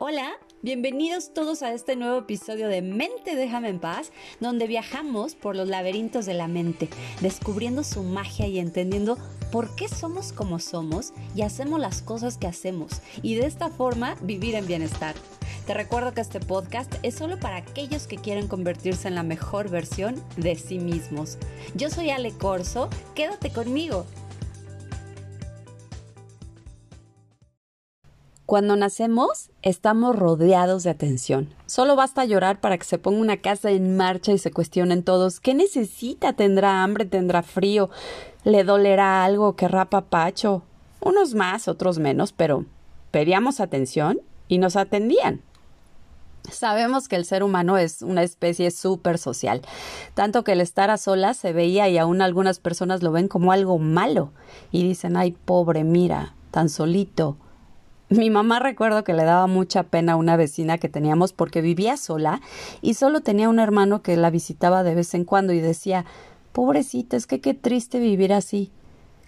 Hola, bienvenidos todos a este nuevo episodio de Mente Déjame en Paz, donde viajamos por los laberintos de la mente, descubriendo su magia y entendiendo por qué somos como somos y hacemos las cosas que hacemos, y de esta forma vivir en bienestar. Te recuerdo que este podcast es solo para aquellos que quieren convertirse en la mejor versión de sí mismos. Yo soy Ale Corso, quédate conmigo. Cuando nacemos, estamos rodeados de atención. Solo basta llorar para que se ponga una casa en marcha y se cuestionen todos qué necesita, tendrá hambre, tendrá frío, le dolerá algo, querrá papacho. Unos más, otros menos, pero pedíamos atención y nos atendían. Sabemos que el ser humano es una especie súper social, tanto que el estar a solas se veía y aún algunas personas lo ven como algo malo y dicen, ay, pobre, mira, tan solito mi mamá recuerdo que le daba mucha pena a una vecina que teníamos porque vivía sola y solo tenía un hermano que la visitaba de vez en cuando y decía Pobrecita, es que qué triste vivir así.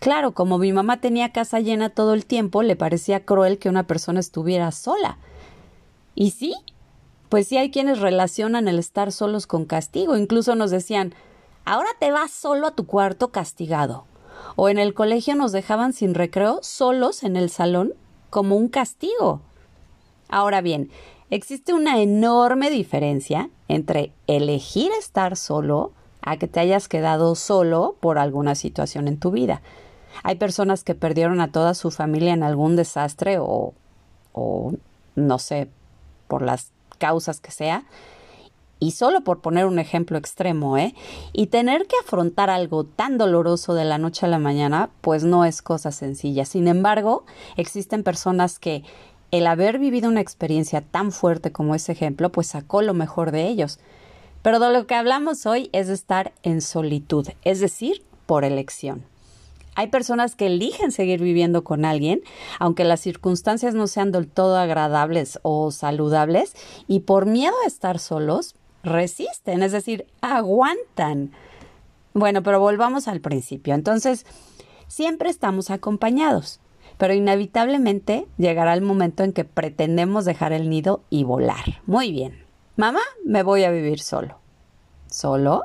Claro, como mi mamá tenía casa llena todo el tiempo, le parecía cruel que una persona estuviera sola. ¿Y sí? Pues sí hay quienes relacionan el estar solos con castigo. Incluso nos decían Ahora te vas solo a tu cuarto castigado. O en el colegio nos dejaban sin recreo solos en el salón como un castigo. Ahora bien, existe una enorme diferencia entre elegir estar solo a que te hayas quedado solo por alguna situación en tu vida. Hay personas que perdieron a toda su familia en algún desastre o, o no sé, por las causas que sea, y solo por poner un ejemplo extremo, ¿eh? Y tener que afrontar algo tan doloroso de la noche a la mañana, pues no es cosa sencilla. Sin embargo, existen personas que el haber vivido una experiencia tan fuerte como ese ejemplo, pues sacó lo mejor de ellos. Pero de lo que hablamos hoy es de estar en solitud, es decir, por elección. Hay personas que eligen seguir viviendo con alguien, aunque las circunstancias no sean del todo agradables o saludables, y por miedo a estar solos, resisten, es decir, aguantan. Bueno, pero volvamos al principio. Entonces, siempre estamos acompañados, pero inevitablemente llegará el momento en que pretendemos dejar el nido y volar. Muy bien. Mamá, me voy a vivir solo. ¿Solo?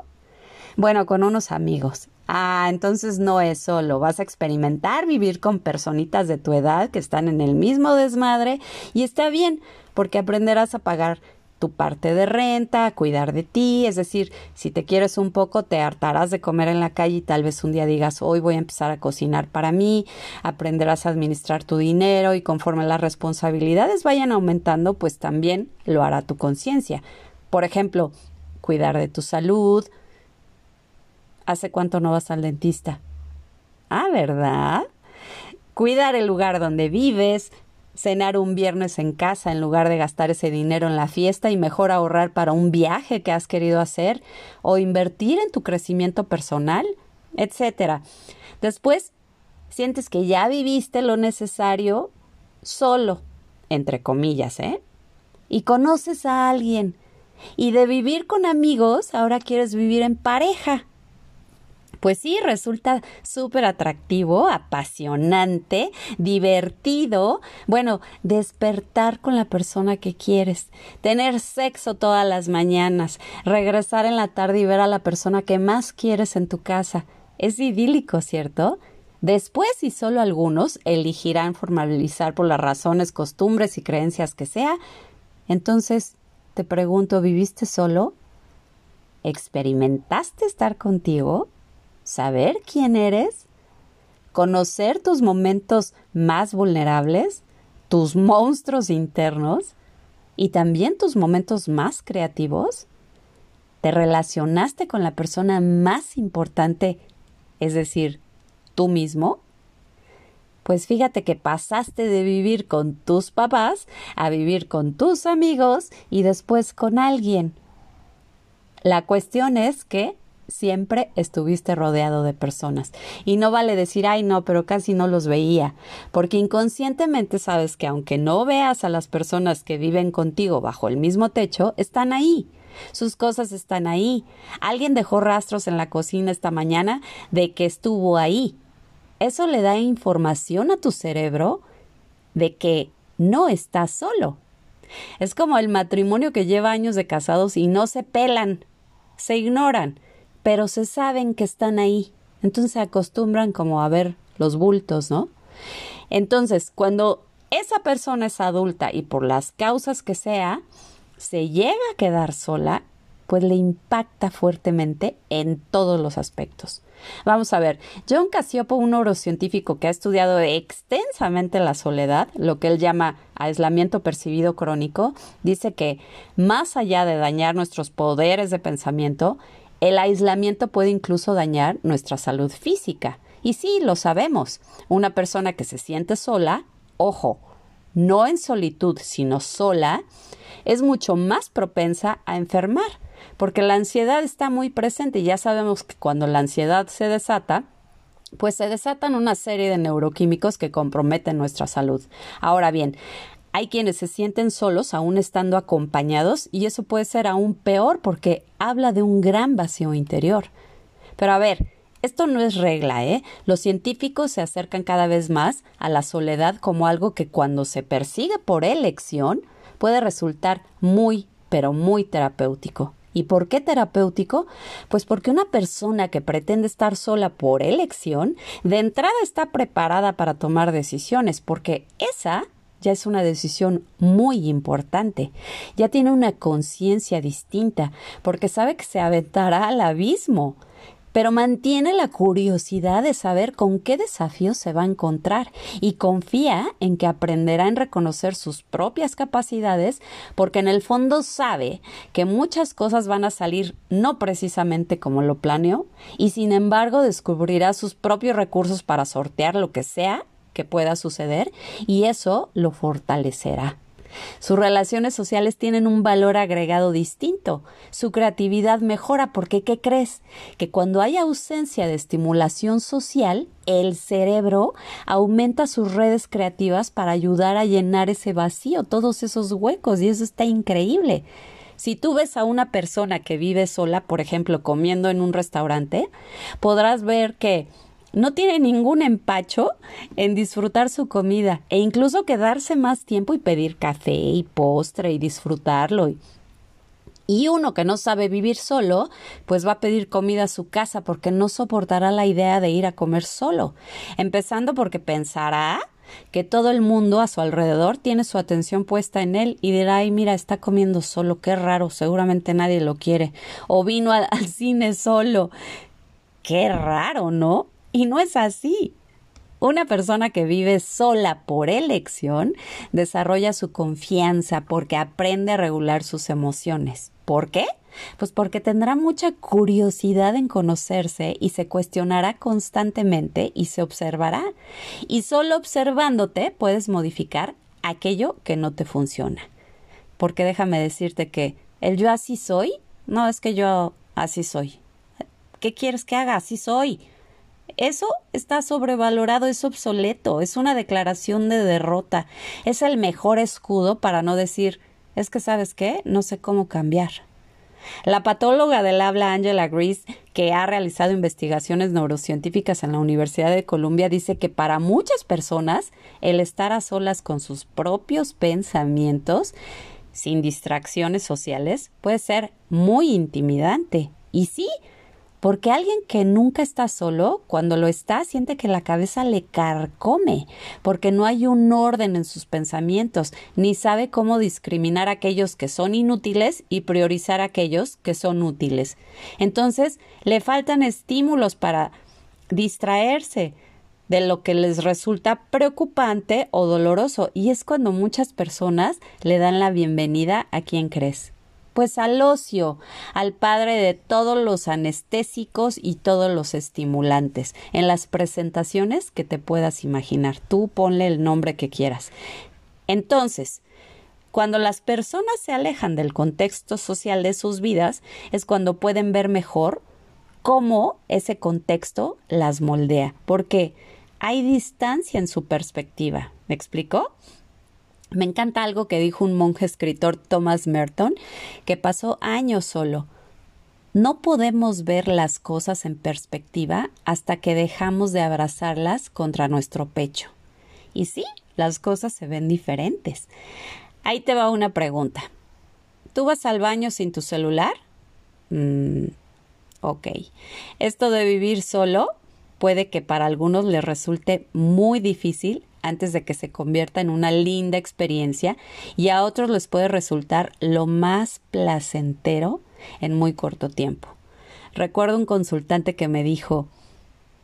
Bueno, con unos amigos. Ah, entonces no es solo, vas a experimentar vivir con personitas de tu edad que están en el mismo desmadre y está bien, porque aprenderás a pagar tu parte de renta, cuidar de ti, es decir, si te quieres un poco, te hartarás de comer en la calle y tal vez un día digas, hoy voy a empezar a cocinar para mí, aprenderás a administrar tu dinero y conforme las responsabilidades vayan aumentando, pues también lo hará tu conciencia. Por ejemplo, cuidar de tu salud. ¿Hace cuánto no vas al dentista? Ah, ¿verdad? Cuidar el lugar donde vives, cenar un viernes en casa en lugar de gastar ese dinero en la fiesta y mejor ahorrar para un viaje que has querido hacer o invertir en tu crecimiento personal, etcétera. Después, sientes que ya viviste lo necesario solo, entre comillas, ¿eh? Y conoces a alguien. Y de vivir con amigos, ahora quieres vivir en pareja pues sí, resulta súper atractivo, apasionante, divertido. Bueno, despertar con la persona que quieres, tener sexo todas las mañanas, regresar en la tarde y ver a la persona que más quieres en tu casa. Es idílico, ¿cierto? Después, y solo algunos elegirán formalizar por las razones, costumbres y creencias que sea, entonces te pregunto, ¿viviste solo? ¿Experimentaste estar contigo? Saber quién eres, conocer tus momentos más vulnerables, tus monstruos internos y también tus momentos más creativos? ¿Te relacionaste con la persona más importante, es decir, tú mismo? Pues fíjate que pasaste de vivir con tus papás a vivir con tus amigos y después con alguien. La cuestión es que siempre estuviste rodeado de personas. Y no vale decir, ay, no, pero casi no los veía, porque inconscientemente sabes que aunque no veas a las personas que viven contigo bajo el mismo techo, están ahí. Sus cosas están ahí. Alguien dejó rastros en la cocina esta mañana de que estuvo ahí. Eso le da información a tu cerebro de que no estás solo. Es como el matrimonio que lleva años de casados y no se pelan, se ignoran, pero se saben que están ahí. Entonces se acostumbran como a ver los bultos, ¿no? Entonces, cuando esa persona es adulta y por las causas que sea, se llega a quedar sola, pues le impacta fuertemente en todos los aspectos. Vamos a ver, John Casiopo, un neurocientífico que ha estudiado extensamente la soledad, lo que él llama aislamiento percibido crónico, dice que más allá de dañar nuestros poderes de pensamiento, el aislamiento puede incluso dañar nuestra salud física. Y sí, lo sabemos. Una persona que se siente sola, ojo, no en solitud, sino sola, es mucho más propensa a enfermar porque la ansiedad está muy presente y ya sabemos que cuando la ansiedad se desata, pues se desatan una serie de neuroquímicos que comprometen nuestra salud. Ahora bien, hay quienes se sienten solos aún estando acompañados y eso puede ser aún peor porque habla de un gran vacío interior. Pero a ver, esto no es regla, ¿eh? Los científicos se acercan cada vez más a la soledad como algo que cuando se persigue por elección puede resultar muy, pero muy terapéutico. ¿Y por qué terapéutico? Pues porque una persona que pretende estar sola por elección, de entrada está preparada para tomar decisiones, porque esa ya es una decisión muy importante. Ya tiene una conciencia distinta, porque sabe que se aventará al abismo pero mantiene la curiosidad de saber con qué desafíos se va a encontrar y confía en que aprenderá en reconocer sus propias capacidades porque en el fondo sabe que muchas cosas van a salir no precisamente como lo planeó y sin embargo descubrirá sus propios recursos para sortear lo que sea que pueda suceder y eso lo fortalecerá. Sus relaciones sociales tienen un valor agregado distinto. Su creatividad mejora porque, ¿qué crees? Que cuando hay ausencia de estimulación social, el cerebro aumenta sus redes creativas para ayudar a llenar ese vacío, todos esos huecos, y eso está increíble. Si tú ves a una persona que vive sola, por ejemplo, comiendo en un restaurante, podrás ver que no tiene ningún empacho en disfrutar su comida e incluso quedarse más tiempo y pedir café y postre y disfrutarlo. Y uno que no sabe vivir solo, pues va a pedir comida a su casa porque no soportará la idea de ir a comer solo, empezando porque pensará que todo el mundo a su alrededor tiene su atención puesta en él y dirá, ay, mira, está comiendo solo, qué raro, seguramente nadie lo quiere, o vino al, al cine solo, qué raro, ¿no? Y no es así. Una persona que vive sola por elección desarrolla su confianza porque aprende a regular sus emociones. ¿Por qué? Pues porque tendrá mucha curiosidad en conocerse y se cuestionará constantemente y se observará. Y solo observándote puedes modificar aquello que no te funciona. Porque déjame decirte que el yo así soy, no es que yo así soy. ¿Qué quieres que haga? Así soy. Eso está sobrevalorado, es obsoleto, es una declaración de derrota, es el mejor escudo para no decir es que sabes qué, no sé cómo cambiar. La patóloga del habla Angela Grease, que ha realizado investigaciones neurocientíficas en la Universidad de Columbia, dice que para muchas personas el estar a solas con sus propios pensamientos, sin distracciones sociales, puede ser muy intimidante. Y sí, porque alguien que nunca está solo, cuando lo está, siente que la cabeza le carcome, porque no hay un orden en sus pensamientos, ni sabe cómo discriminar a aquellos que son inútiles y priorizar a aquellos que son útiles. Entonces, le faltan estímulos para distraerse de lo que les resulta preocupante o doloroso, y es cuando muchas personas le dan la bienvenida a quien crees pues al ocio, al padre de todos los anestésicos y todos los estimulantes, en las presentaciones que te puedas imaginar. Tú ponle el nombre que quieras. Entonces, cuando las personas se alejan del contexto social de sus vidas, es cuando pueden ver mejor cómo ese contexto las moldea, porque hay distancia en su perspectiva. ¿Me explico? Me encanta algo que dijo un monje escritor Thomas Merton, que pasó años solo. No podemos ver las cosas en perspectiva hasta que dejamos de abrazarlas contra nuestro pecho. Y sí, las cosas se ven diferentes. Ahí te va una pregunta. ¿Tú vas al baño sin tu celular? Mm, ok. Esto de vivir solo puede que para algunos les resulte muy difícil antes de que se convierta en una linda experiencia y a otros les puede resultar lo más placentero en muy corto tiempo. Recuerdo un consultante que me dijo,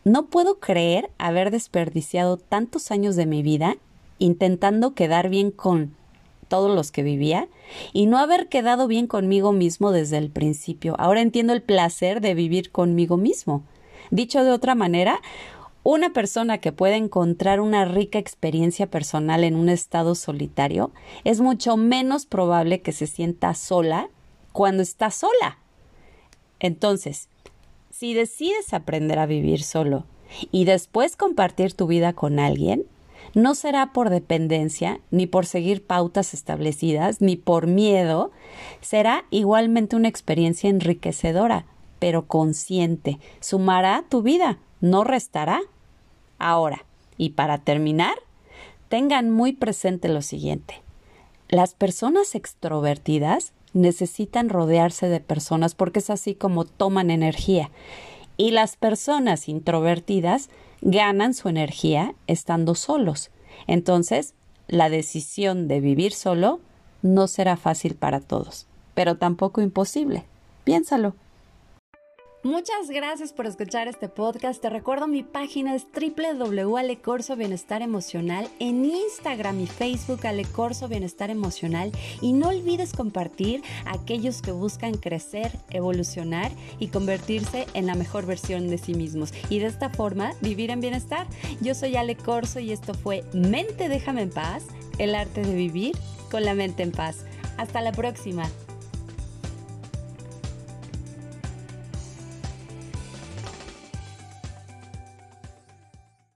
no puedo creer haber desperdiciado tantos años de mi vida intentando quedar bien con todos los que vivía y no haber quedado bien conmigo mismo desde el principio. Ahora entiendo el placer de vivir conmigo mismo. Dicho de otra manera, una persona que puede encontrar una rica experiencia personal en un estado solitario es mucho menos probable que se sienta sola cuando está sola. Entonces, si decides aprender a vivir solo y después compartir tu vida con alguien, no será por dependencia, ni por seguir pautas establecidas, ni por miedo, será igualmente una experiencia enriquecedora, pero consciente. Sumará tu vida, no restará. Ahora, y para terminar, tengan muy presente lo siguiente. Las personas extrovertidas necesitan rodearse de personas porque es así como toman energía. Y las personas introvertidas ganan su energía estando solos. Entonces, la decisión de vivir solo no será fácil para todos, pero tampoco imposible. Piénsalo. Muchas gracias por escuchar este podcast. Te recuerdo mi página es www.alecorso Bienestar Emocional, en Instagram y Facebook Alecorso Bienestar Emocional y no olvides compartir a aquellos que buscan crecer, evolucionar y convertirse en la mejor versión de sí mismos y de esta forma vivir en bienestar. Yo soy Ale Corso y esto fue Mente déjame en paz, el arte de vivir con la mente en paz. Hasta la próxima.